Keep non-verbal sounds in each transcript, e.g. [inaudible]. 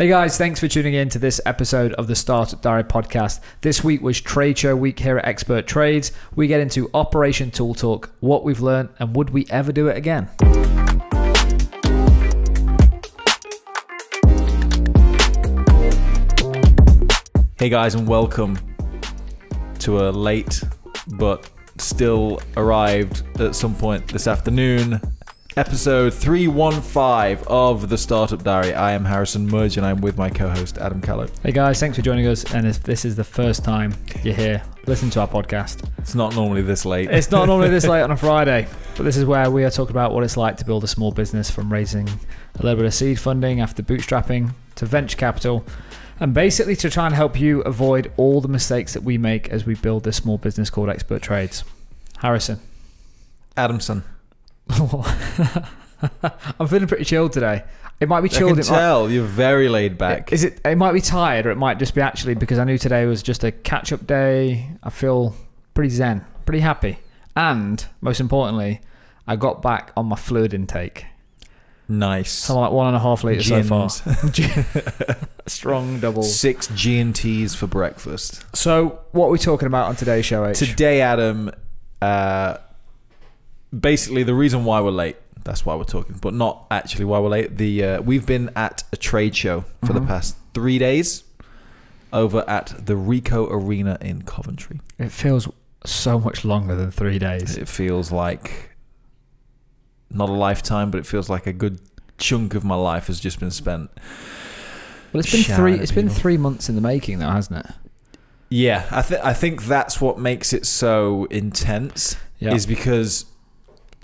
Hey guys, thanks for tuning in to this episode of the Startup Diary podcast. This week was Trade Show Week here at Expert Trades. We get into Operation Tool Talk, what we've learned, and would we ever do it again? Hey guys, and welcome to a late but still arrived at some point this afternoon episode 315 of the Startup Diary. I am Harrison Mudge and I'm with my co host Adam Callow. Hey guys, thanks for joining us. And if this is the first time you're here, listen to our podcast. It's not normally this late. It's not normally this late on a [laughs] Friday, but this is where we are talking about what it's like to build a small business from raising a little bit of seed funding after bootstrapping to venture capital and basically to try and help you avoid all the mistakes that we make as we build this small business called Expert Trades. Harrison. Adamson. [laughs] I'm feeling pretty chilled today. It might be chilled. I can tell might, you're very laid back. Is it? It might be tired, or it might just be actually because I knew today was just a catch-up day. I feel pretty zen, pretty happy, and most importantly, I got back on my fluid intake. Nice. Something like one and a half liters so far. [laughs] [laughs] Strong double. Six G and T's for breakfast. So, what are we talking about on today's show? H? Today, Adam. Uh, basically, the reason why we're late. That's why we're talking, but not actually why we're late. The uh, we've been at a trade show for mm-hmm. the past three days over at the Ricoh Arena in Coventry. It feels so much longer than three days. It feels like not a lifetime, but it feels like a good chunk of my life has just been spent. Well, it's been three. It's people. been three months in the making, though, hasn't it? Yeah, I think I think that's what makes it so intense. Is because,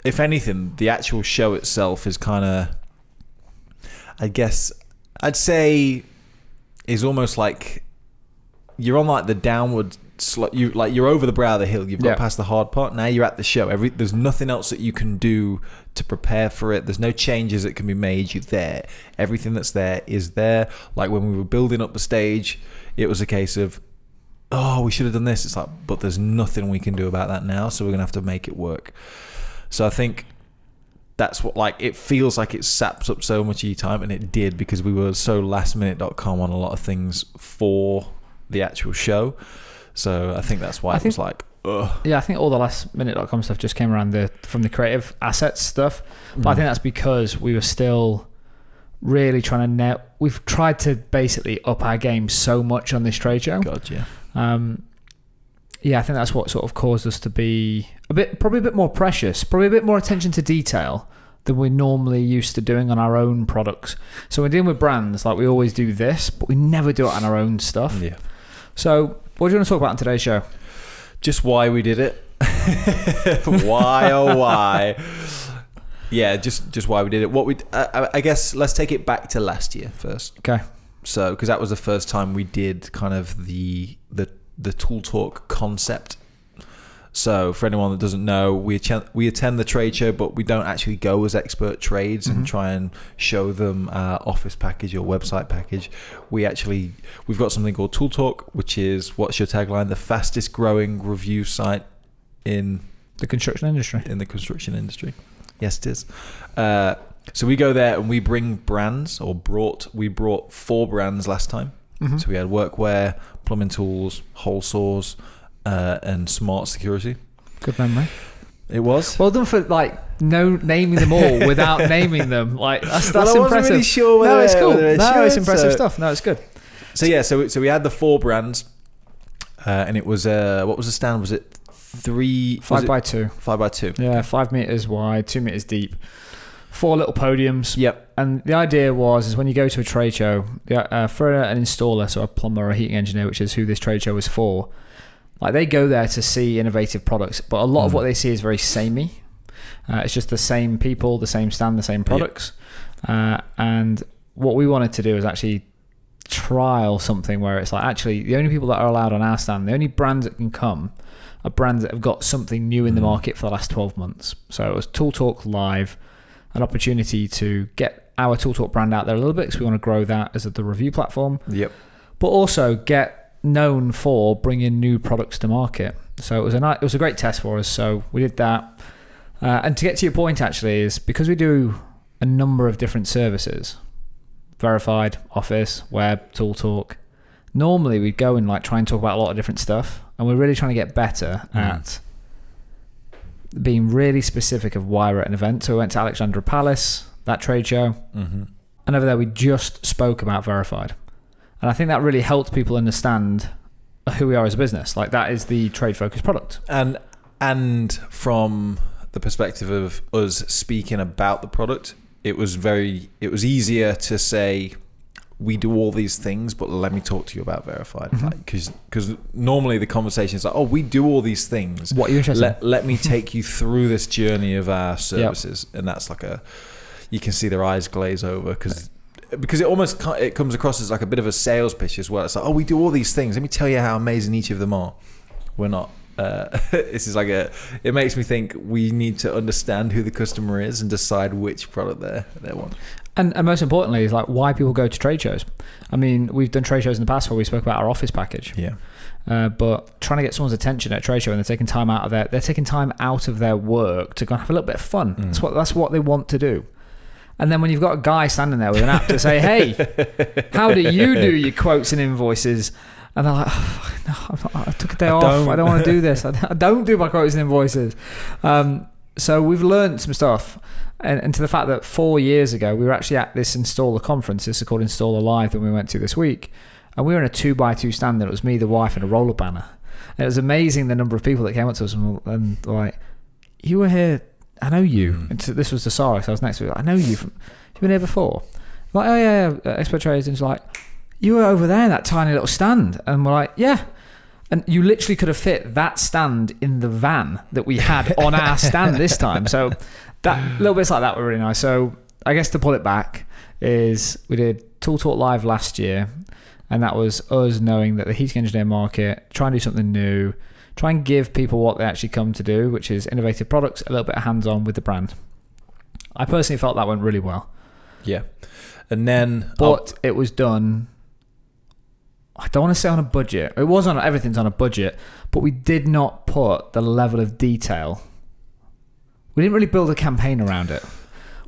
if anything, the actual show itself is kind of, I guess, I'd say, is almost like you're on like the downward you like you're over the brow of the hill. You've got yeah. past the hard part. Now you're at the show. Every there's nothing else that you can do to prepare for it. There's no changes that can be made. You're there. Everything that's there is there. Like when we were building up the stage, it was a case of, oh, we should have done this. It's like, but there's nothing we can do about that now. So we're gonna have to make it work. So I think that's what like it feels like it saps up so much e time and it did because we were so lastminute.com on a lot of things for the actual show so I think that's why I it think, was like, Ugh. yeah, I think all the last minute.com stuff just came around the from the creative assets stuff. But mm. I think that's because we were still really trying to net. We've tried to basically up our game so much on this trade show. God, yeah. Um, yeah, I think that's what sort of caused us to be a bit, probably a bit more precious, probably a bit more attention to detail than we're normally used to doing on our own products. So we're dealing with brands like we always do this, but we never do it on our own stuff. Yeah. So what do you want to talk about on today's show? Just why we did it. [laughs] why oh why? Yeah, just just why we did it. What we I, I guess let's take it back to last year first. Okay. So because that was the first time we did kind of the the the tool talk concept so, for anyone that doesn't know, we attend, we attend the trade show, but we don't actually go as expert trades mm-hmm. and try and show them our office package or website package. We actually we've got something called Tool Talk, which is what's your tagline? The fastest growing review site in the construction industry. In the construction industry, yes, it is. Uh, so we go there and we bring brands, or brought we brought four brands last time. Mm-hmm. So we had workwear, plumbing tools, hole saws uh, and smart security. Good memory. It was well done for like no naming them all without [laughs] naming them. Like that's that's well, impressive. Really sure no, it's cool. no, it's impressive so. stuff. No, it's good. So yeah, so so we had the four brands, uh, and it was uh, what was the stand? Was it three? Five it by two. Five by two. Yeah, five meters wide, two meters deep. Four little podiums. Yep. And the idea was is when you go to a trade show, uh, for an installer, so a plumber or a heating engineer, which is who this trade show was for, like they go there to see innovative products, but a lot mm. of what they see is very samey. Uh, it's just the same people, the same stand, the same products. Uh, and what we wanted to do is actually trial something where it's like actually the only people that are allowed on our stand, the only brands that can come are brands that have got something new in the mm. market for the last 12 months. So it was Tool Talk Live, an opportunity to get our Tool Talk brand out there a little bit because we want to grow that as the review platform. Yep. But also get known for bringing new products to market. So it was a it was a great test for us. So we did that. Uh, and to get to your point, actually, is because we do a number of different services. verified, office, web, tool talk. Normally we'd go and like try and talk about a lot of different stuff, and we're really trying to get better Mm. at being really specific of why we're at an event. So we went to Alexandra Palace, that trade show, hmm and over there we just spoke about verified, and I think that really helped people understand who we are as a business. Like that is the trade focused product. And and from the perspective of us speaking about the product, it was very it was easier to say we do all these things, but let me talk to you about verified Mhm. because normally the conversation is like, oh, we do all these things. What are you interested? in? Let let me take you through this journey of our [laughs] services, and that's like a you can see their eyes glaze over because. Because it almost it comes across as like a bit of a sales pitch as well. It's like, oh, we do all these things. Let me tell you how amazing each of them are. We're not. Uh, [laughs] this is like a. It makes me think we need to understand who the customer is and decide which product they they want. And, and most importantly, is like why people go to trade shows. I mean, we've done trade shows in the past where we spoke about our office package, Yeah. uh, but trying to get someone's attention at a trade show and they're taking time out of their they're taking time out of their work to go and have a little bit of fun. Mm. That's what that's what they want to do. And then when you've got a guy standing there with an app to say, "Hey, how do you do your quotes and invoices?" and they're like, oh, no, not, I took a day I off. don't." I don't want to do this. I, don't do my quotes and invoices. Um, so we've learned some stuff, and, and to the fact that four years ago we were actually at this installer conference. This is called Installer Live that we went to this week, and we were in a two by two stand. And it was me, the wife, and a roller banner. And it was amazing the number of people that came up to us and, and were like, "You were here. I know you." Mm. And so this was the Saris. I was next to it. I know you from. You've been here before. I'm like, oh yeah, yeah. Uh, Expert Trades. And like, you were over there in that tiny little stand, and we're like, yeah. And you literally could have fit that stand in the van that we had on our stand this time. So that little bits like that were really nice. So I guess to pull it back is we did Tool Talk Live last year, and that was us knowing that the heating engineer market, try and do something new, try and give people what they actually come to do, which is innovative products, a little bit of hands-on with the brand. I personally felt that went really well, Yeah. And then but it was done. I don't want to say on a budget. It was on everything's on a budget, but we did not put the level of detail. We didn't really build a campaign around it.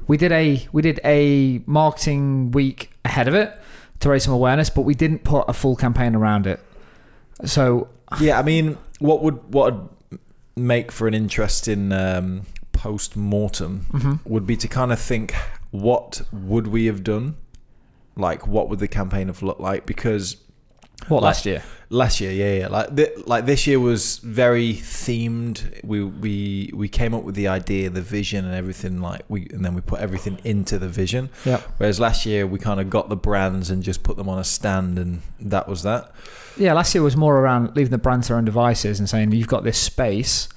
We did a we did a marketing week ahead of it to raise some awareness, but we didn't put a full campaign around it. So yeah, I mean, what would what would make for an interesting um, post mortem mhm. would be to kind of think what would we have done, like what would the campaign have looked like? Because what Like- last year? last year, yeah, yeah, like th- like this year was very themed. We we we came up with the idea, the vision, and everything. Like we and then we put everything into the vision. Yep. Whereas last year we kind of got the brands and just put them on a stand, and that was that. Yeah, last year was more around leaving the brands to their own devices and saying you've got this space,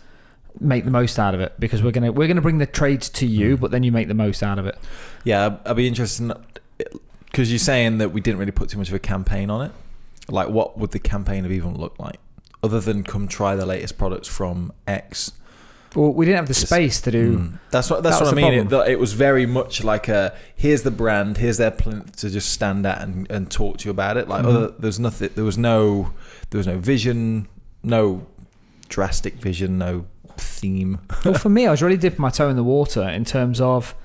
make the most out of it because we're gonna we're gonna bring the trades to you, Mm. but then you make the most out of it. Yeah, I'd- I'd be interested because you're saying that we didn't really put too much of a campaign on it. Like, what would the campaign have even looked like, other than come try the latest products from X? Well, we didn't have the space to do. Mm. That's what that's That what I mean. It, it was very much like a here's the brand, here's their plinth to just stand at and, and talk to you about it. Like, Mhm. other, there's nothing. There was no there was no vision, no drastic vision, no theme. well, for me, I was [laughs] really dipping my toe in the water in terms of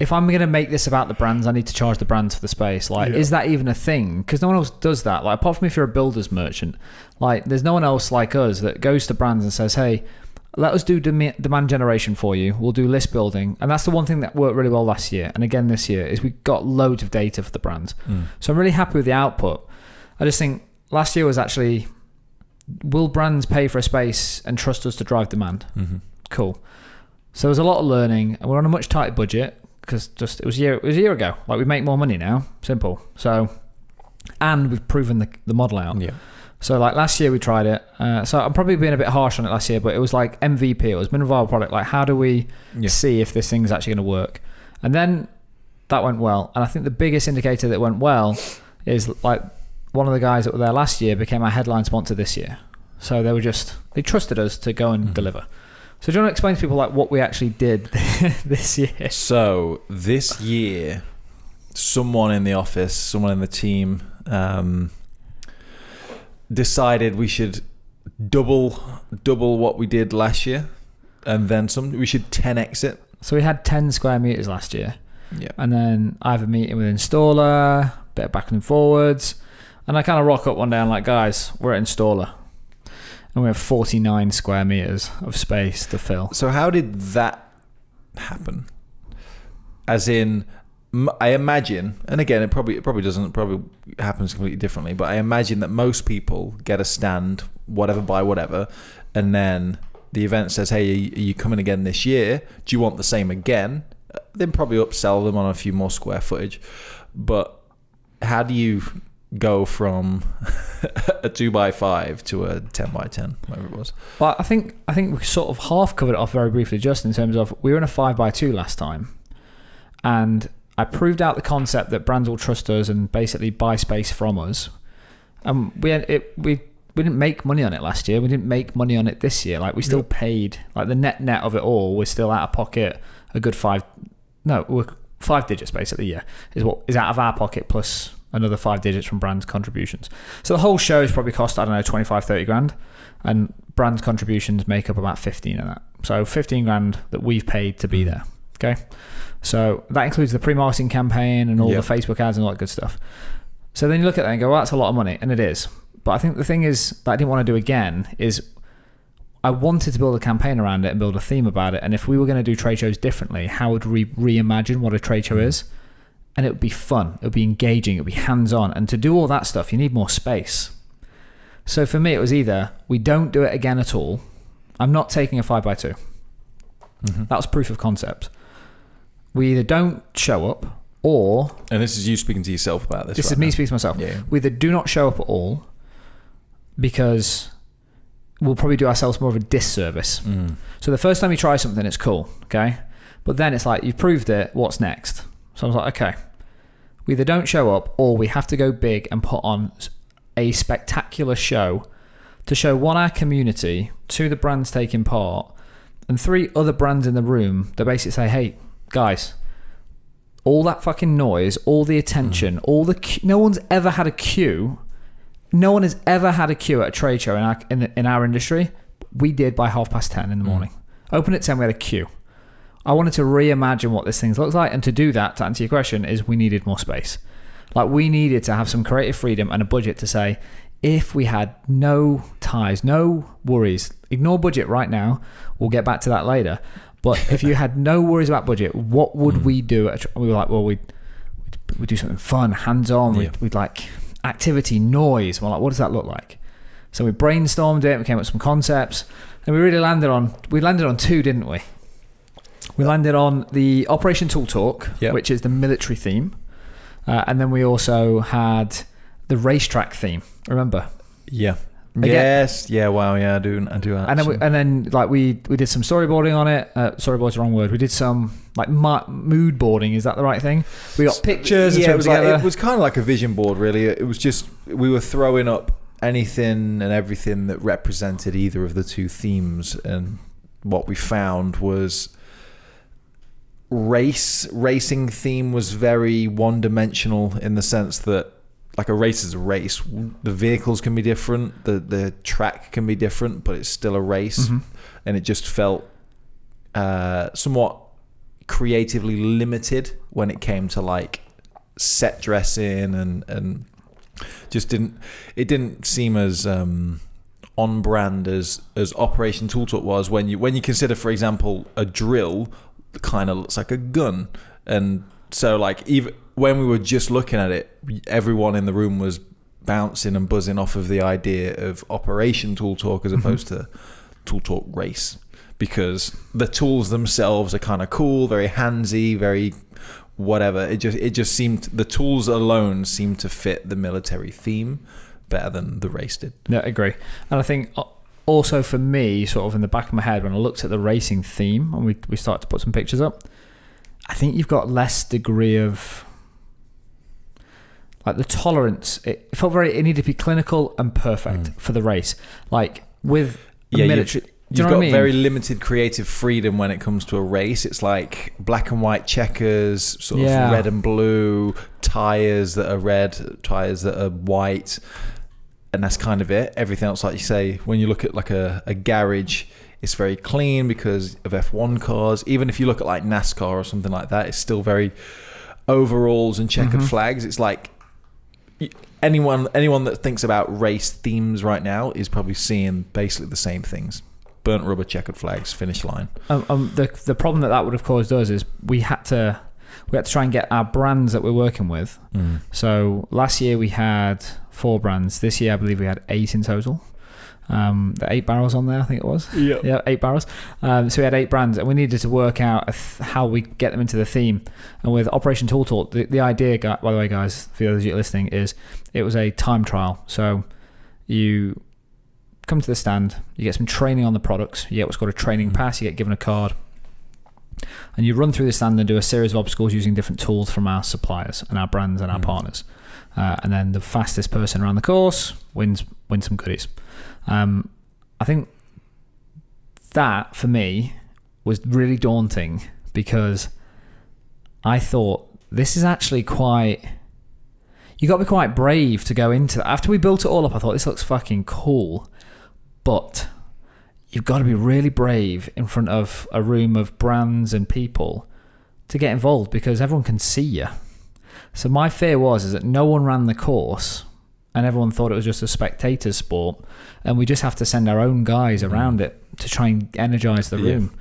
if I'm going to make this about the brands, I need to charge the brands for the space. Like, Yeah. is that even a thing? Because no one else does that. Like, apart from if you're a builder's merchant, like, there's no one else like us that goes to brands and says, "Hey, let us do dem- demand generation for you. We'll do list building." And that's the one thing that worked really well last year, and again this year, is we got loads of data for the brands. So I'm really happy with the output. I just think last year was actually, will brands pay for a space and trust us to drive demand? Mm-hmm. Cool. So there's a lot of learning, and we're on a much tighter budget because just it was a year it was a year ago. Like we make more money now. Simple. So, and we've proven the the model out. Yeah. So like last year we tried it. Uh, so I'm probably being a bit harsh on it last year, but it was like MVP. It was minimum viable product. Like how do we Yeah. see if this thing's actually going to work? And then that went well. And I think the biggest indicator that went well is like one of the guys that were there last year became our headline sponsor this year. So they were just they trusted us to go and Mhm. deliver. So do you want to explain to people like what we actually did [laughs] this year? So this year, someone in the office, someone in the team, um, decided we should double double what we did last year, and then some. We should 10x it. So we had 10 square meters last year. Yeah. And then I have a meeting with installer, bit of back and forwards. And I kind of rock up one day and I'm like, guys, we're at installer. And we have 49 square meters of space to fill. So how did that happen? As in, I imagine, and again, it probably it probably doesn't probably happens completely differently, but I imagine that most people get a stand, whatever by whatever, and then the event says, "Hey, are you coming again this year? Do you want the same again?" Uh, then probably upsell them on a few more square footage. But how do you go from [laughs] a two by five to a ten by ten, whatever it was? Well, I think I think we sort of half covered it off very briefly, just in terms of we were in a five by two last time, and I proved out the concept that brands will trust us and basically buy space from us. And we it we we didn't make money on it last year. We didn't make money on it this year. Like we still paid like the net net of it all. We're still out of pocket a good five. No, we're five digits basically. Yeah, is what is out of our pocket plus another five digits from brands contributions. So the whole show has probably cost I don't know 25, 30 grand, and brands contributions make up about fifteen of that. So fifteen grand that we've paid to be mm. there. Okay, so that includes the pre-marketing campaign and all yep. the Facebook ads and all that good stuff. So then you look at that and go, well, that's a lot of money, and it is. But I think the thing is that I didn't want to do again is I wanted to build a campaign around it and build a theme about it. And if we were going to do trade shows differently, how would we reimagine what a trade show mm. is? And it would be fun, it would be engaging, it would be hands on. And to do all that stuff, you need more space. So for me, it was either we don't do it again at all. I'm not taking a 5 by 2 mm-hmm. That was proof of concept. We either don't show up or. And this is you speaking to yourself about this. This right is now. me speaking to myself. Yeah. We either do not show up at all because we'll probably do ourselves more of a disservice. Mm. So the first time you try something, it's cool, okay? But then it's like, you've proved it, what's next? So I was like, okay, we either don't show up or we have to go big and put on a spectacular show to show one, our community, two, the brands taking part, and three, other brands in the room that basically say, hey, guys, all that fucking noise, all the attention, mm. all the no one's ever had a queue no one has ever had a queue at a trade show in our in, in our industry. We did by half past ten in the mm. morning. Mm. Open at ten, we had a queue. I wanted to reimagine what this thing looks like, and to do that, to answer your question, is we needed more space. Like we needed to have some creative freedom and a budget to say, if we had no ties, no worries, ignore budget right now. We'll get back to that later. But if you had no worries about budget, what would mm. we do? we were like, well, we'd, we'd, do something fun, hands on. Yeah. We'd, we'd like activity, noise. Well, like, what does that look like? So we brainstormed it, we came up with some concepts, and we really landed on we landed on two, didn't we? We landed on the Operation Tool Talk, yep. which is the military theme, uh, and then we also had the racetrack theme. Remember? Yeah. Again, yes. Yeah. Wow. Yeah. I do. I do. Actually. And then, we, and then, like we we did some storyboarding on it. Uh, storyboard's the wrong word. We did some like mood boarding. Is that the right thing? We got pictures. Yeah. It was, like, it was kind of like a vision board. Really. It was just we were throwing up anything and everything that represented either of the two themes, and what we found was race racing theme was very one dimensional in the sense that like a race is a race. The vehicles can be different, the the track can be different, but it's still a race, mm-hmm. and it just felt uh, somewhat creatively limited when it came to like set dressing and and just didn't it didn't seem as um, on brand as as Operation Tool Talk was when you when you consider, for example, a drill kind of looks like a gun, and so like even when we were just looking at it, everyone in the room was bouncing and buzzing off of the idea of Operation Tool Talk as mm-hmm. opposed to Tool Talk Race because the tools themselves are kind of cool, very handsy, very whatever. It just it just seemed the tools alone seemed to fit the military theme better than the race did. Yeah, I agree. And I think uh, also for me, sort of in the back of my head, when I looked at the racing theme and we we started to put some pictures up, I think you've got less degree of like the tolerance. It felt very. It needed to be clinical and perfect mm. for the race. Like with yeah, military. You've, you've got I mean? very limited creative freedom when it comes to a race. It's like black and white checkers, sort yeah. of red and blue tires that are red, tires that are white, and that's kind of it. Everything else, like you say, when you look at like a, a garage It's very clean because of F1 cars. Even if you look at like NASCAR or something like that, it's still very overalls and checkered mm-hmm. flags. It's like anyone anyone that thinks about race themes right now is probably seeing basically the same things burnt rubber checkered flags finish line um, um, the, the problem that that would have caused us is we had to we had to try and get our brands that we're working with mm. so last year we had four brands this year i believe we had eight in total um, the eight barrels on there, I think it was. Yeah, yeah, eight barrels. Um, so we had eight brands, and we needed to work out th- how we get them into the theme. And with Operation Tool Talk, the, the idea, by the way, guys, for those of you listening, is it was a time trial. So you come to the stand, you get some training on the products, you get what's called a training mm. pass, you get given a card, and you run through the stand and do a series of obstacles using different tools from our suppliers and our brands and our mm. partners. Uh, and then the fastest person around the course wins wins some goodies. Um, I think that for me was really daunting because I thought this is actually quite. You got to be quite brave to go into that. After we built it all up, I thought this looks fucking cool, but you've got to be really brave in front of a room of brands and people to get involved because everyone can see you. So my fear was is that no one ran the course and everyone thought it was just a spectator sport, and we just have to send our own guys mm. around it to try and energize the room.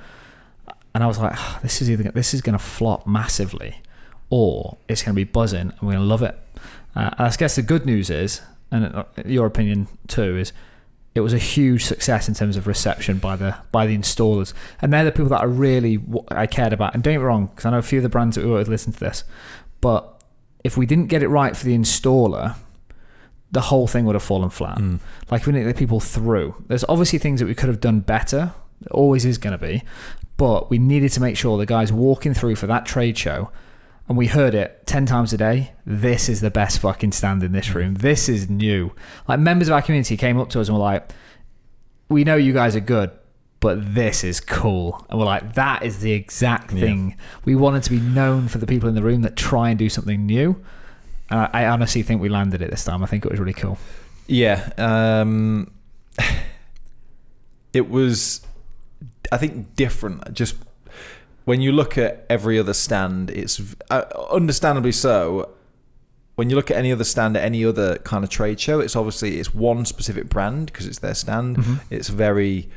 Yeah. And I was like, oh, this is either this is going to flop massively, or it's going to be buzzing and we're going to love it. Uh, I guess the good news is, and uh, your opinion too, is it was a huge success in terms of reception by the by the installers, and they're the people that I really I cared about. And don't get me wrong, because I know a few of the brands that we work with listen to this, but if we didn't get it right for the installer, the whole thing would have fallen flat. Mm. Like we need the people through. There's obviously things that we could have done better. There always is going to be, but we needed to make sure the guys walking through for that trade show, and we heard it ten times a day. This is the best fucking stand in this mm. room. This is new. Like members of our community came up to us and were like, "We know you guys are good." But this is cool. And we're like, that is the exact thing. Yeah. We wanted to be known for the people in the room that try and do something new uh, I honestly think we landed it this time. I think it was really cool. Yeah. Um, [sighs] it was, I think, different. Just when you look at every other stand, it's uh, understandably so. When you look at any other stand at any other kind of trade show, it's obviously it's one specific brand because it's their stand. Mm-hmm. It's very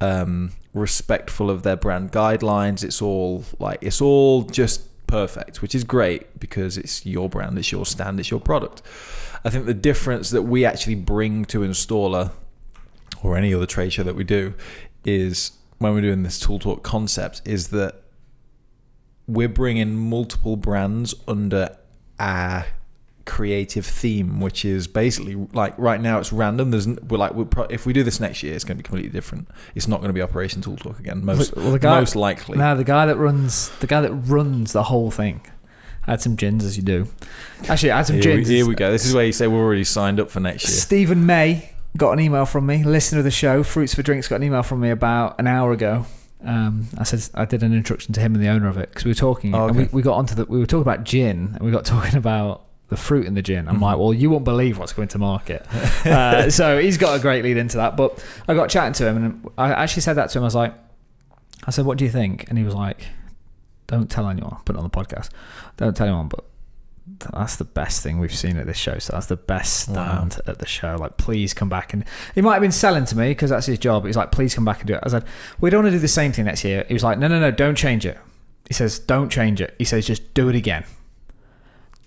um, respectful of their brand guidelines. It's all like it's all just perfect, which is great because it's your brand, it's your stand, it's your product. I think the difference that we actually bring to installer or any other trade show that we do is when we're doing this tool talk concept is that we're bringing multiple brands under our creative theme, which is basically like right now it's random. There's we're like we're pro- if we do this next year, it's going to be completely different. It's not going to be Operation Tool Talk again. Most well, the guy, most likely. Now the guy that runs the guy that runs the whole thing. Add some gins as you do. Actually, add some here gins. We, here we go. This is where you say we're already signed up for next year. Stephen May got an email from me. Listener of the show, Fruits for Drinks got an email from me about an hour ago. Um, I said I did an introduction to him and the owner of it because we were talking oh, okay. and we, we got onto the we were talking about gin and we got [laughs] talking about the fruit in the gin. I'm mm-hmm. like, well, you won't believe what's going to market. uh, [laughs] so he's got a great lead into that. But I got chatting to him, and I actually said that to him. I was like, I said, what do you think? And he was like, don't tell anyone. Put it on the podcast. Don't tell anyone, but that's the best thing we've seen at this show. So that's the best stand wow. at the show. Like, please come back and he might have been selling to me because that's his job. He's like, please come back and do it. I said, we don't want to do the same thing next year. He was like, no, no, no, don't change it. He says, don't change it. He says, just do it again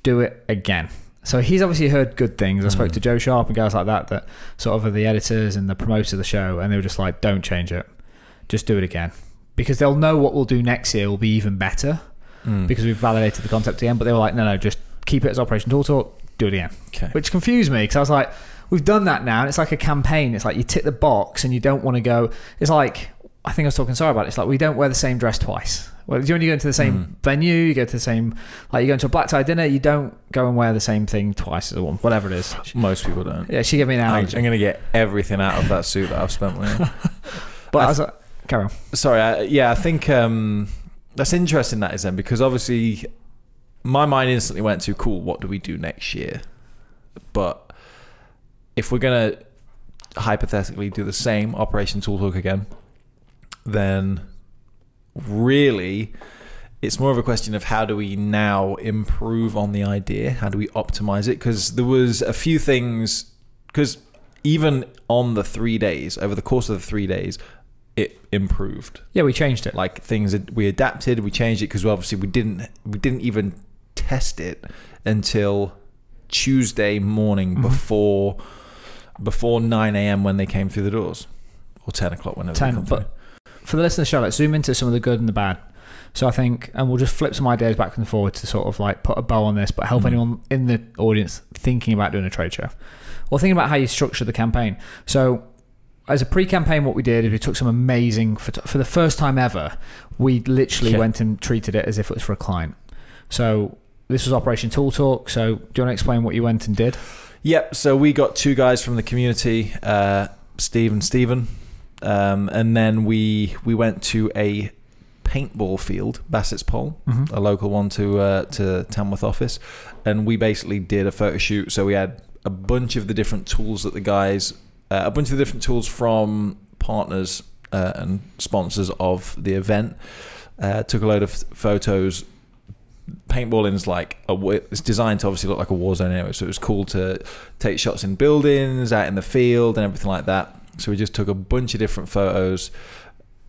do it again. So he's obviously heard good things. I spoke to mm. Joe Sharp and guys like that that sort of are the editors and the promoters of the show, and they were just like, "Don't change it, just do it again," because they'll know what we'll do next year will be even better mm. because we've validated the concept again. But they were like, "No, no, just keep it as Operation Tool Talk, do it again," okay. which confused me because I was like, "We've done that now, and it's like a campaign. It's like you tick the box and you don't want to go. It's like I think I was talking sorry about it. It's like we don't wear the same dress twice." Well, you go into the same mm. venue, you go to the same, like you go into a black tie dinner, you don't go and wear the same thing twice as a one, whatever it is. [laughs] Most people don't. Yeah, she gave me an analogy. I'm going to get everything out of that suit that I've spent money on. [laughs] but I, as a, carry on. Sorry, I, yeah, I think um, that's interesting that is then because obviously my mind instantly went to cool. What do we do next year? But if we're gonna hypothetically do the same Operation Tool Talk again, then really it's more of a question of how do we now improve on the idea? How do we optimize it? Because there was a few things. Because even on the three days, over the course of the three days, it improved. Yeah, we changed it. Like things that we adapted, we changed it because obviously we didn't we didn't even test it until Tuesday morning mm-hmm. before before nine a.m. when they came through the doors, or ten o'clock whenever. Ten, but for the listeners, Charlotte, zoom into some of the good and the bad. So I think, and we'll just flip some ideas back and forward to sort of like put a bow on this, but help mm. anyone in the audience thinking about doing a trade show or thinking about how you structure the campaign. So as a pre-campaign, what we did is we took some amazing for, for the first time ever. We literally yeah. went and treated it as if it was for a client. So this was Operation Tool Talk. So do you want to explain what you went and did? Yep. So we got two guys from the community, uh, Steve and Stephen, um, and then we we went to a paintball field, Bassett's Pole, mm-hmm. a local one to uh, to Tamworth office, and we basically did a photo shoot. So we had a bunch of the different tools that the guys, uh, a bunch of the different tools from partners uh, and sponsors of the event. Uh, took a load of photos. Paintballing is like a, it's designed to obviously look like a war zone anyway, so it was cool to take shots in buildings, out in the field, and everything like that. So we just took a bunch of different photos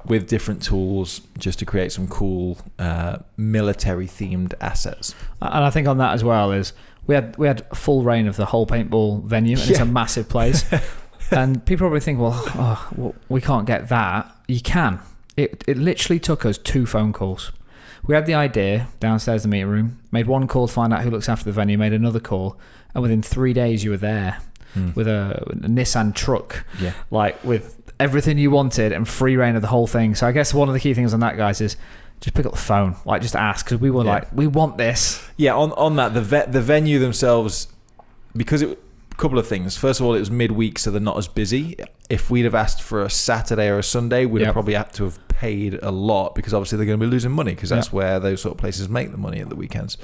with different tools just to create some cool uh, military themed assets. And I think on that as well is we had we had full reign of the whole paintball venue, and yeah. it's a massive place. [laughs] and people probably think, well, oh, well, we can't get that. You can. It it literally took us two phone calls. We had the idea downstairs in the meeting room, made one call to find out who looks after the venue, made another call, and within three days you were there mm. with a, a Nissan truck, yeah. like with everything you wanted and free reign of the whole thing. So I guess one of the key things on that, guys, is just pick up the phone, like just ask because we were yeah. like, we want this. Yeah, on on that the ve- the venue themselves, because it couple of things. First of all, it was midweek, so they're not as busy. If we'd have asked for a Saturday or a Sunday, we'd yep. have probably had to have paid a lot because obviously they're going to be losing money because that's yep. where those sort of places make the money at the weekends.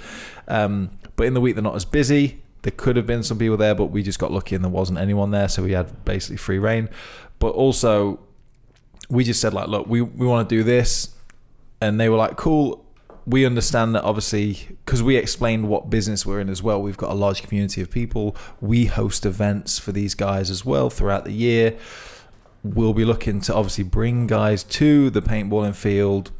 Um, but in the week, they're not as busy. There could have been some people there, but we just got lucky and there wasn't anyone there, so we had basically free reign. But also, we just said like, look, we we want to do this, and they were like, cool. We understand that obviously because we explained what business we're in as well. We've got a large community of people. We host events for these guys as well throughout the year. We'll be looking to obviously bring guys to the paintballing field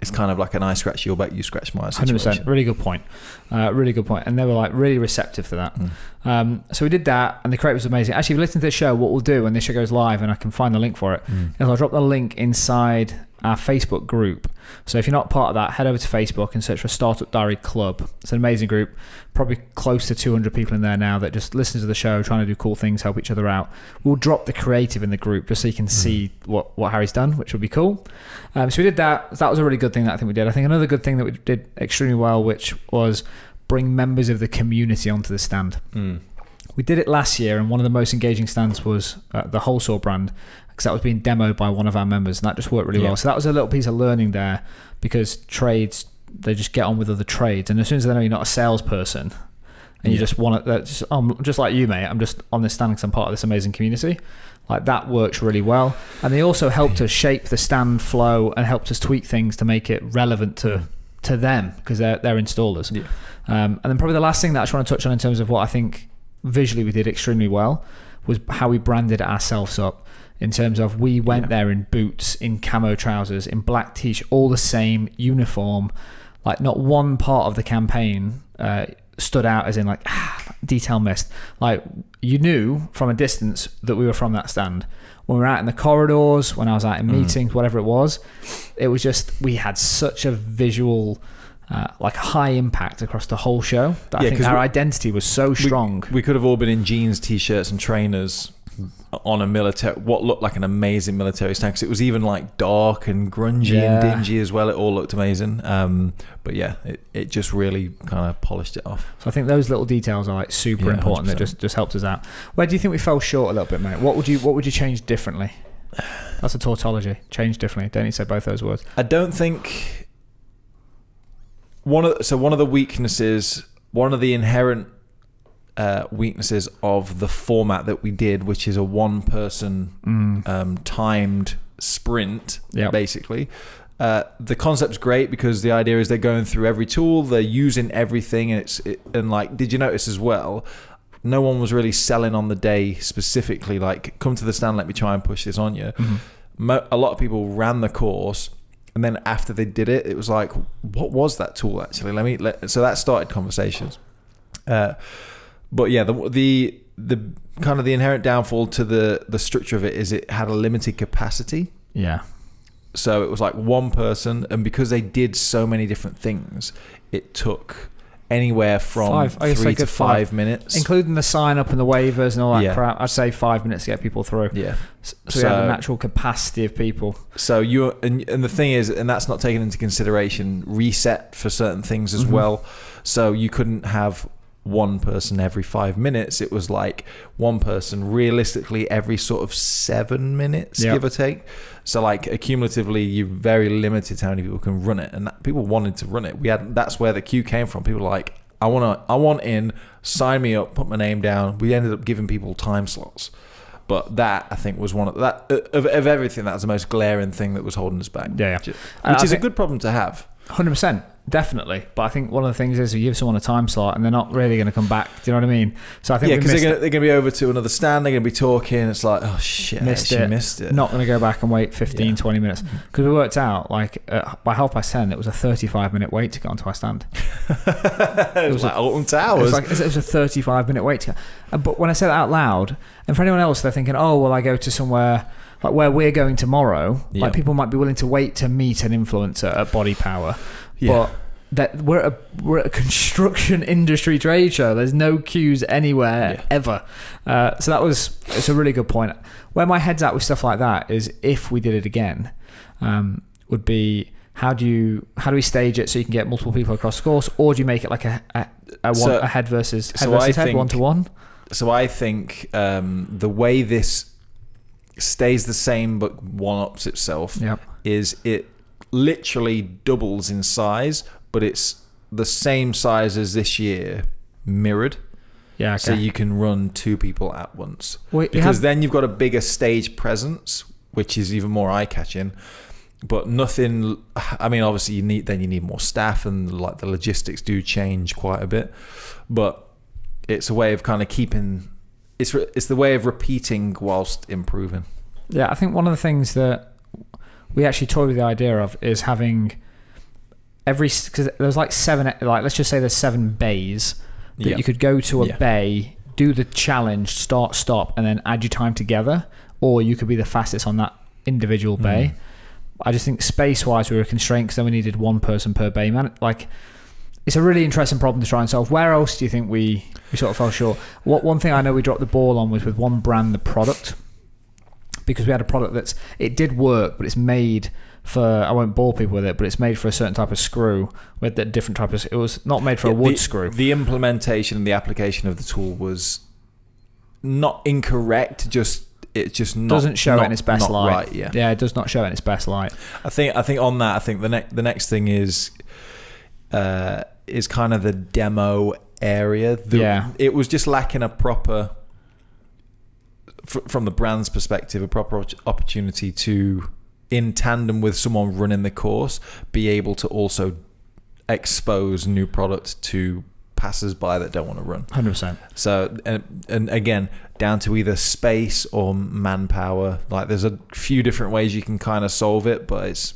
it's kind of like an I scratch your back, you scratch my Hundred percent, really good point, uh, really good point. point, and they were like really receptive to that. Mm. Um, so we did that, and the crate was amazing. Actually, if you listen to the show, what we'll do when this show goes live, and I can find the link for it, mm. is I'll drop the link inside our Facebook group. So if you're not part of that, head over to Facebook and search for Startup Diary Club. It's an amazing group, probably close to 200 people in there now that just listen to the show, trying to do cool things, help each other out. We'll drop the creative in the group just so you can mm. see what, what Harry's done, which would be cool. Um, so we did that. That was a really good thing that I think we did. I think another good thing that we did extremely well, which was bring members of the community onto the stand. Mm. We did it last year, and one of the most engaging stands was uh, the Wholesaw brand because that was being demoed by one of our members, and that just worked really yeah. well. So that was a little piece of learning there because trades they just get on with other trades, and as soon as they know you're not a salesperson and you just want to, just, um, just like you, mate, I'm just on this stand because I'm part of this amazing community. Like that works really well, and they also helped us shape the stand flow and helped us tweak things to make it relevant to to them because they're they're installers. Yeah. Um, and then probably the last thing that I just want to touch on in terms of what I think visually we did extremely well was how we branded ourselves up in terms of we went yeah. there in boots, in camo trousers, in black t-shirt, all the same uniform. Like not one part of the campaign uh, stood out as in like ah, detail missed. Like you knew from a distance that we were from that stand. When we were out in the corridors, when I was out in mm. meetings, whatever it was, it was just we had such a visual. Uh, like high impact across the whole show. That yeah, I think our identity was so strong. We, we could have all been in jeans, t-shirts, and trainers on a military what looked like an amazing military stand because it was even like dark and grungy yeah. and dingy as well. It all looked amazing. Um, but yeah it, it just really kind of polished it off. So i think those little details are like super yeah, important. 100%. that just just helped us out. Where do you think we fell short a little bit mate? What would you what would you change differently? That's a tautology. Change differently. Don't you say both those words. I don't think one of so one of the weaknesses one of the inherent uh, weaknesses of the format that we did, which is a one person mm. um, timed sprint, Yep. basically. Uh, the concept's great because the idea is they're going through every tool, they're using everything, and it's it, and like, did you notice as well? No one was really selling on the day specifically, like, come to the stand, let me try and push this on you. Mo- a lot of people ran the course, and then after they did it, it was like, what was that tool actually? Let me. Let, so that started conversations. Uh, but yeah, the the the kind of the inherent downfall to the the structure of it is it had a limited capacity. Yeah. So it was like one person, and because they did so many different things, it took anywhere from Five- I three to five- five minutes. Including the sign up and the waivers and all that Yeah. crap. I'd say five minutes to get people through. yeah. So, we had a natural capacity of people. So you and and the thing is, and that's not taken into consideration reset for certain things as Mhm. well. So you couldn't have one person every five minutes. It was like one person realistically every sort of seven minutes, Yep. give or take. So like accumulatively, you're very limited to how many people can run it, and that, people wanted to run it. We had that's where the queue came from. People were like, I want to, I want in, sign me up, put my name down. We ended up giving people time slots. But that I think was one of that uh, of, of everything. That was the most glaring thing that was holding us back. Yeah, yeah. which, I is a good problem to have. Hundred percent, definitely. But I think one of the things is you give someone a time slot and they're not really going to come back. Do you know what I mean? So I think Yeah, because they're gonna, be over to another stand. They're gonna be talking. It's like, oh shit, Missed it. missed it. not going to go back and wait 15, Yeah. 20 minutes because we worked out like uh, by half past ten it was a thirty-five minute wait to get onto our stand. [laughs] it was like Alton It Towers. was like it was a 35 minute wait. To, uh, but when I say that out loud, and for anyone else, they're thinking, oh, well, I go to somewhere like where we're going tomorrow. Yeah. Like people might be willing to wait to meet an influencer at Body Power, yeah. but that we're at a, we're at a [laughs] construction industry trade show. There's no queues anywhere Yeah. ever. Uh, so that was it's a really good point. Where my head's at with stuff like that is if we did it again, um, would be how do you how do we stage it so you can get multiple people across the course, or do you make it like a a, a, one, So- a head versus head so versus I head one to one? so I think um, the way this stays the same but one ups itself Yep. is it literally doubles in size, but it's the same size as this year, mirrored. Yeah. Okay. So you can run two people at once. You because then you've got a bigger stage presence, which is even more eye catching. But nothing. I mean, obviously, you need then you need more staff, and like the logistics do change quite a bit. But it's a way of kind of keeping. It's re- it's the way of repeating whilst improving. Yeah, I think one of the things that we actually toyed with the idea of is having every because there's like seven like let's just say there's seven bays that Yeah. you could go to a Yeah. bay, do the challenge, start, stop, and then add your time together, or you could be the fastest on that individual bay. Mm. I just think space wise we were constrained because then we needed one person per bay. Man, like it's a really interesting problem to try and solve. Where else do you think we we sort of fell short? What one thing I know we dropped the ball on was with one brand, the product, because we had a product that's it did work, but it's made for I won't bore people with it, but it's made for a certain type of screw with a different type of. It was not made for a wood the, screw. The implementation and the application of the tool was not incorrect. Just it just not, doesn't show not, it in its best light. Right, yeah. yeah, it does not show it in its best light. I think I think on that I think the next the next thing is uh, is kind of the demo area. The, Yeah. it was just lacking a proper fr- from the brand's perspective a proper opportunity to in tandem with someone running the course be able to also expose new product to passers-by that don't want to run. Hundred percent. So and, and again, down to either space or manpower. Like there's a few different ways you can kind of solve it, but it's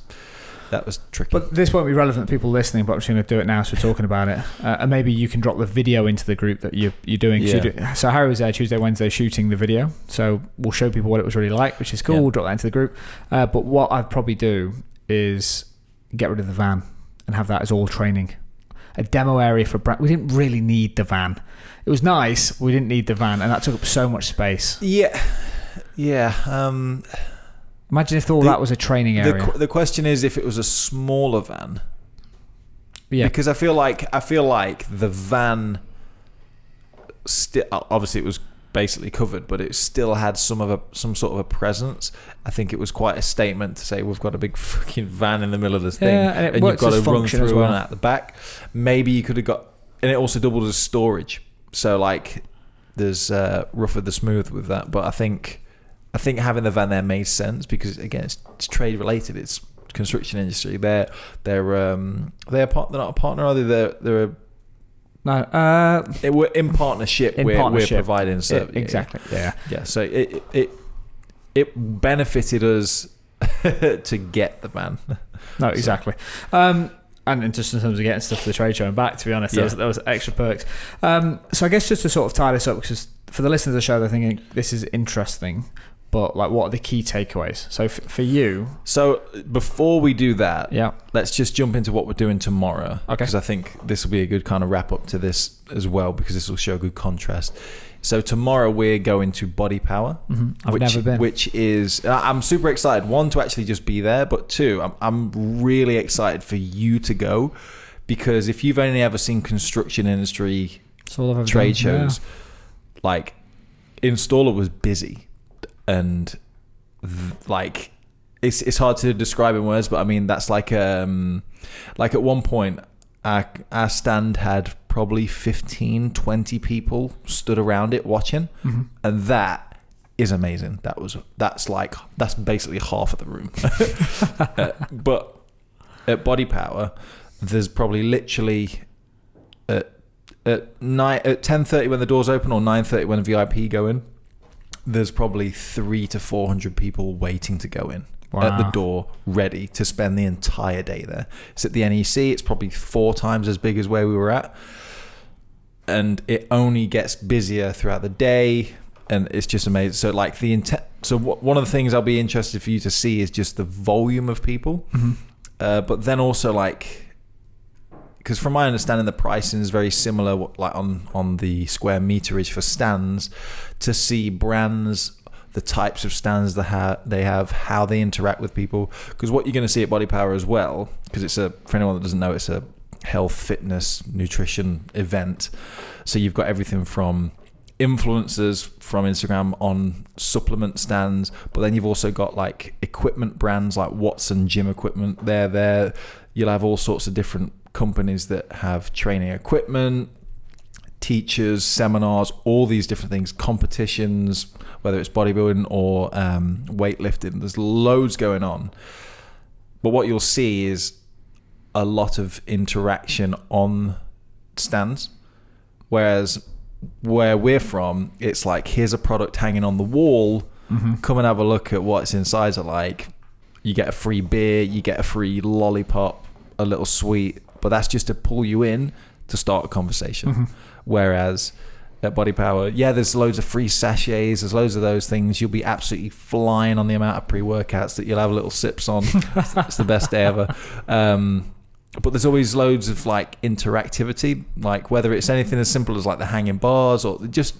that was tricky. But this won't be relevant to people listening, but I'm just going to do it now so we're talking about it. Uh, and maybe you can drop the video into the group that you're, you're doing. 'cause you Yeah. do- so Harry was there Tuesday, Wednesday shooting the video. So we'll show people what it was really like, which is cool. Yeah. We'll drop that into the group. Uh, but what I'd probably do is get rid of the van and have that as all training. A demo area for brand. We didn't really need the van. It was nice. We didn't need the van, and that took up so much space. yeah, yeah. Um, Imagine if all The- that was a training area. qu- the question is if it was a smaller van, yeah, because I feel like I feel like the van. Still, obviously, it was basically covered, but it still had some of a some sort of a presence. I think it was quite a statement to say we've got a big [laughs] fucking van in the middle of this thing, Yeah, and it you've got to run through well. and out the back. Maybe you could have got, and it also doubled as storage. So like, there's uh, rougher the smooth with that. But I think, I think having the van there made sense because again, it's trade related. It's construction industry. They're they're um they're part. They're not a partner, are they? They're they're a, No, uh, it, we're in partnership. In we're, partnership. we're providing service. exactly. Yeah. Yeah. So it it it, it benefited us [laughs] to get the van. No, exactly. Um, and in just in terms of getting stuff to the trade show and back, to be honest, there, was, there was extra perks. Um, so I guess just to sort of tie this up, because for the listeners of the show, they're thinking this is interesting, but like, what are the key takeaways? So f- for you, So before we do that, yeah, let's just jump into what we're doing tomorrow. Okay. Because I think this will be a good kind of wrap up to this as well, because this will show good contrast. So tomorrow we're going to Body Power, Mhm. I've which, never been. which is I'm super excited. One to actually just be there, but two, I'm I'm really excited for you to go, because if you've only ever seen construction industry trade done. shows, like installer was busy, and th- like it's it's hard to describe in words, but I mean that's like um like at one point our our stand had probably 15 20 people stood around it watching. Mhm. and that is amazing that was that's like that's basically half of the room [laughs] Uh, but at body power there's probably literally at at nine at 10:30 when the doors open or 9:30 when the VIP go in there's probably 3 to 400 people waiting to go in at the door ready to spend the entire day there. It's at the NEC it's probably four times as big as where we were at. And it only gets busier throughout the day and it's just amazing. So like the intent so wh- one of the things i'll be interested for you to see is just the volume of people. Mhm. uh, but then also like because from my understanding the pricing is very similar what- like on on the square meterage for stands to see brands the types of stands that ha- they have how they interact with people because what you're going to see at body power as well because it's a for anyone that doesn't know it's a health fitness nutrition event so you've got everything from influencers from Instagram on supplement stands, but then you've also got like equipment brands like Watson gym equipment. They're there. You'll have all sorts of different companies that have training equipment, teachers, seminars, all these different things, competitions, whether it's bodybuilding or um, weightlifting. There's loads going on. But what you'll see is a lot of interaction on stands. Whereas where we're from, it's like here's a product hanging on the wall. Mhm. Come and have a look at what its inside. Are like you get a free beer, you get a free lollipop, a little sweet, but that's just to pull you in to start a conversation. Mhm. Whereas at Body Power, yeah, there's loads of free sachets, there's loads of those things. You'll be absolutely flying on the amount of pre workouts that you'll have little sips on. [laughs] it's the best day ever. Um, but there's always loads of like interactivity, like whether it's anything as simple as like the hanging bars or just,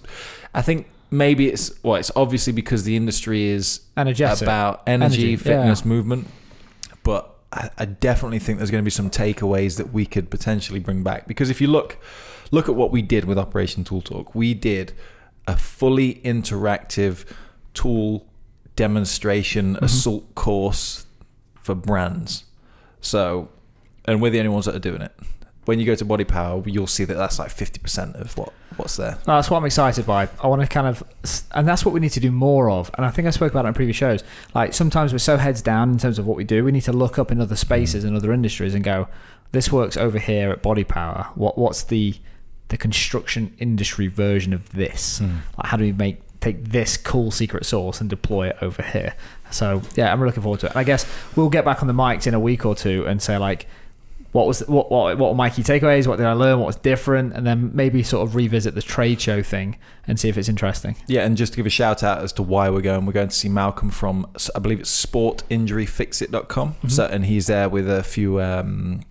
I think maybe it's well, it's obviously because the industry is Energetic. about energy, Energy, fitness, yeah. movement. But I, I definitely think there's going to be some takeaways that we could potentially bring back because if you look, look at what we did with Operation Tool Talk, we did a fully interactive tool demonstration Mm-hmm. assault course for brands. So, and we're the only ones that are doing it. When you go to Body Power, you'll see that that's like 50% of what what's there. No, that's what I'm excited by. I want to kind of, and that's what we need to do more of. And I think I spoke about it in previous shows. Like sometimes we're so heads down in terms of what we do. We need to look up in other spaces and other industries and go, this works over here at Body Power. What what's the the construction industry version of this? Like how do we make take this cool secret sauce and deploy it over here? So yeah, I'm really looking forward to it. And I guess we'll get back on the mics in a week or two and say like. What was what what what were my key takeaways? What did I learn? What was different? And then maybe sort of revisit the trade show thing and see if it's interesting. Yeah, and just to give a shout out as to why we're going, we're going to see Malcolm from, I believe it's sportinjuryfixit.com. So, and he's there with a few, um,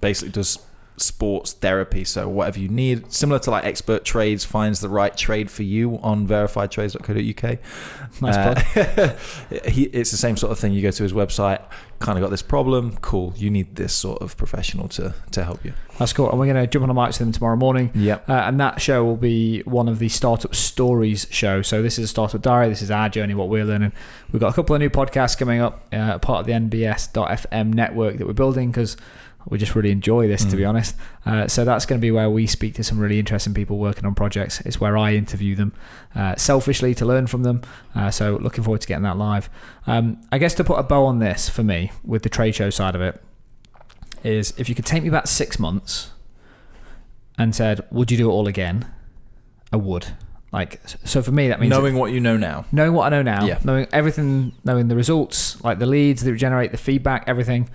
basically does sports therapy. So, whatever you need, similar to like Expert Trades finds the right trade for you on verifiedtrades.co.uk. Nice Uh, [laughs] he, it's the same sort of thing. You go to his website, kind of got this problem. Cool. You need this sort of professional to, to help you. That's cool. And we're going to jump on a mic with them tomorrow morning. Yep. Uh, and that show will be one of the Startup Stories show. So this is a Startup Diary. This is our journey, what we're learning. We've got a couple of new podcasts coming up, uh, part of the NBS.FM network that we're building because we just really enjoy this, mm. to be mm. honest. Uh, so that's going to be where we speak to some really interesting people working on projects. It's where I interview them uh, selfishly to learn from them. Uh, so looking forward to getting that live. Um, I guess to put a bow on this for me with the trade show side of it is if you could take me back six months and said, would you do it all again? I would. Like so for me that means knowing what you know now. Knowing what I know now, yeah. knowing everything, knowing the results, like the leads that generate, the feedback, everything,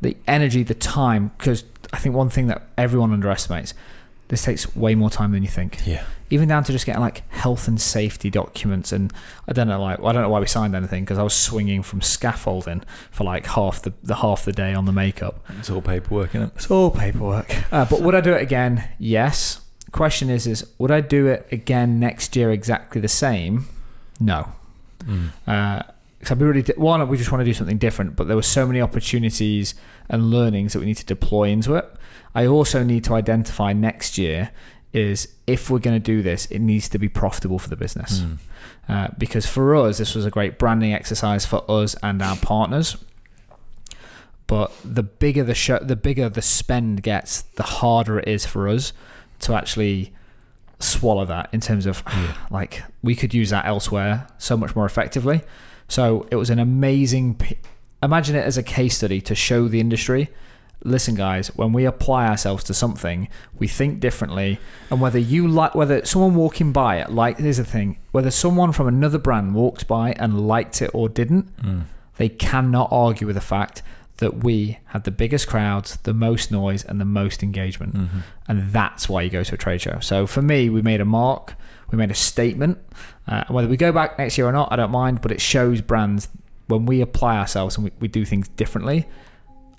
the energy, the time. Because I think one thing that everyone underestimates, this takes way more time than you think. Yeah. Even down to just getting like health and safety documents, and I don't know, like I don't know why we signed anything because I was swinging from scaffolding for like half the, the half the day on the makeup. It's all paperwork, isn't it? It's all paperwork. Uh, but would I do it again? Yes question is is would I do it again next year exactly the same? No. Mm. Uh, cause I'd be really one. We just want to do something different, but there were so many opportunities and learnings that we need to deploy into it. I also need to identify next year is if we're going to do this, it needs to be profitable for the business. Mm. Uh, because for us, this was a great branding exercise for us and our partners. But the bigger the show, the bigger the spend gets, the harder it is for us to actually swallow that in terms of yeah. like we could use that elsewhere so much more effectively. So it was an amazing. Imagine it as a case study to show the industry. Listen, guys, when we apply ourselves to something, we think differently. And whether you like, whether someone walking by it, like, here's the thing: whether someone from another brand walked by and liked it or didn't, mm. they cannot argue with the fact that we had the biggest crowds, the most noise, and the most engagement. Mm-hmm. And that's why you go to a trade show. So for me, we made a mark, we made a statement. Uh, whether we go back next year or not, I don't mind, but it shows brands when we apply ourselves and we, we do things differently.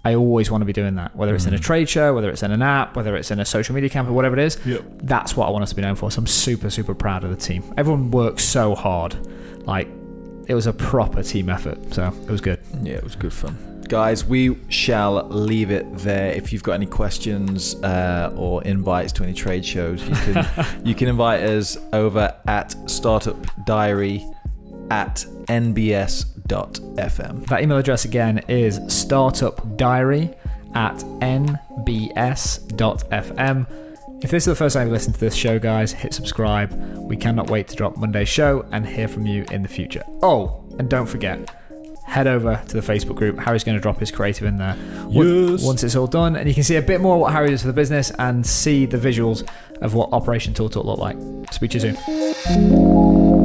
I always want to be doing that, whether it's mm-hmm. in a mm. trade show, whether it's in an app, whether it's in a social media campaign, whatever it is. Yep. That's what I want us to be known for. So I'm super, super proud of the team. Everyone works so hard. Like, it was a proper team effort. So it was good. Yeah, it was good fun guys, we shall leave it there. If you've got any questions uh, or invites to any trade shows, you can [laughs] you can invite us over at Startup Diary at nbs.fm. That email address again is startupdiary at nbs.fm. If this is the first time you listen to this show, guys, hit subscribe. We cannot wait to drop Monday's show and hear from you in the future. Oh, and don't forget, head over to the Facebook group. Harry's going to drop his creative in there yes. once it's all done, and you can see a bit more what Harry does for the business and see the visuals of what Operation Tool Talk look like. Speak to you soon.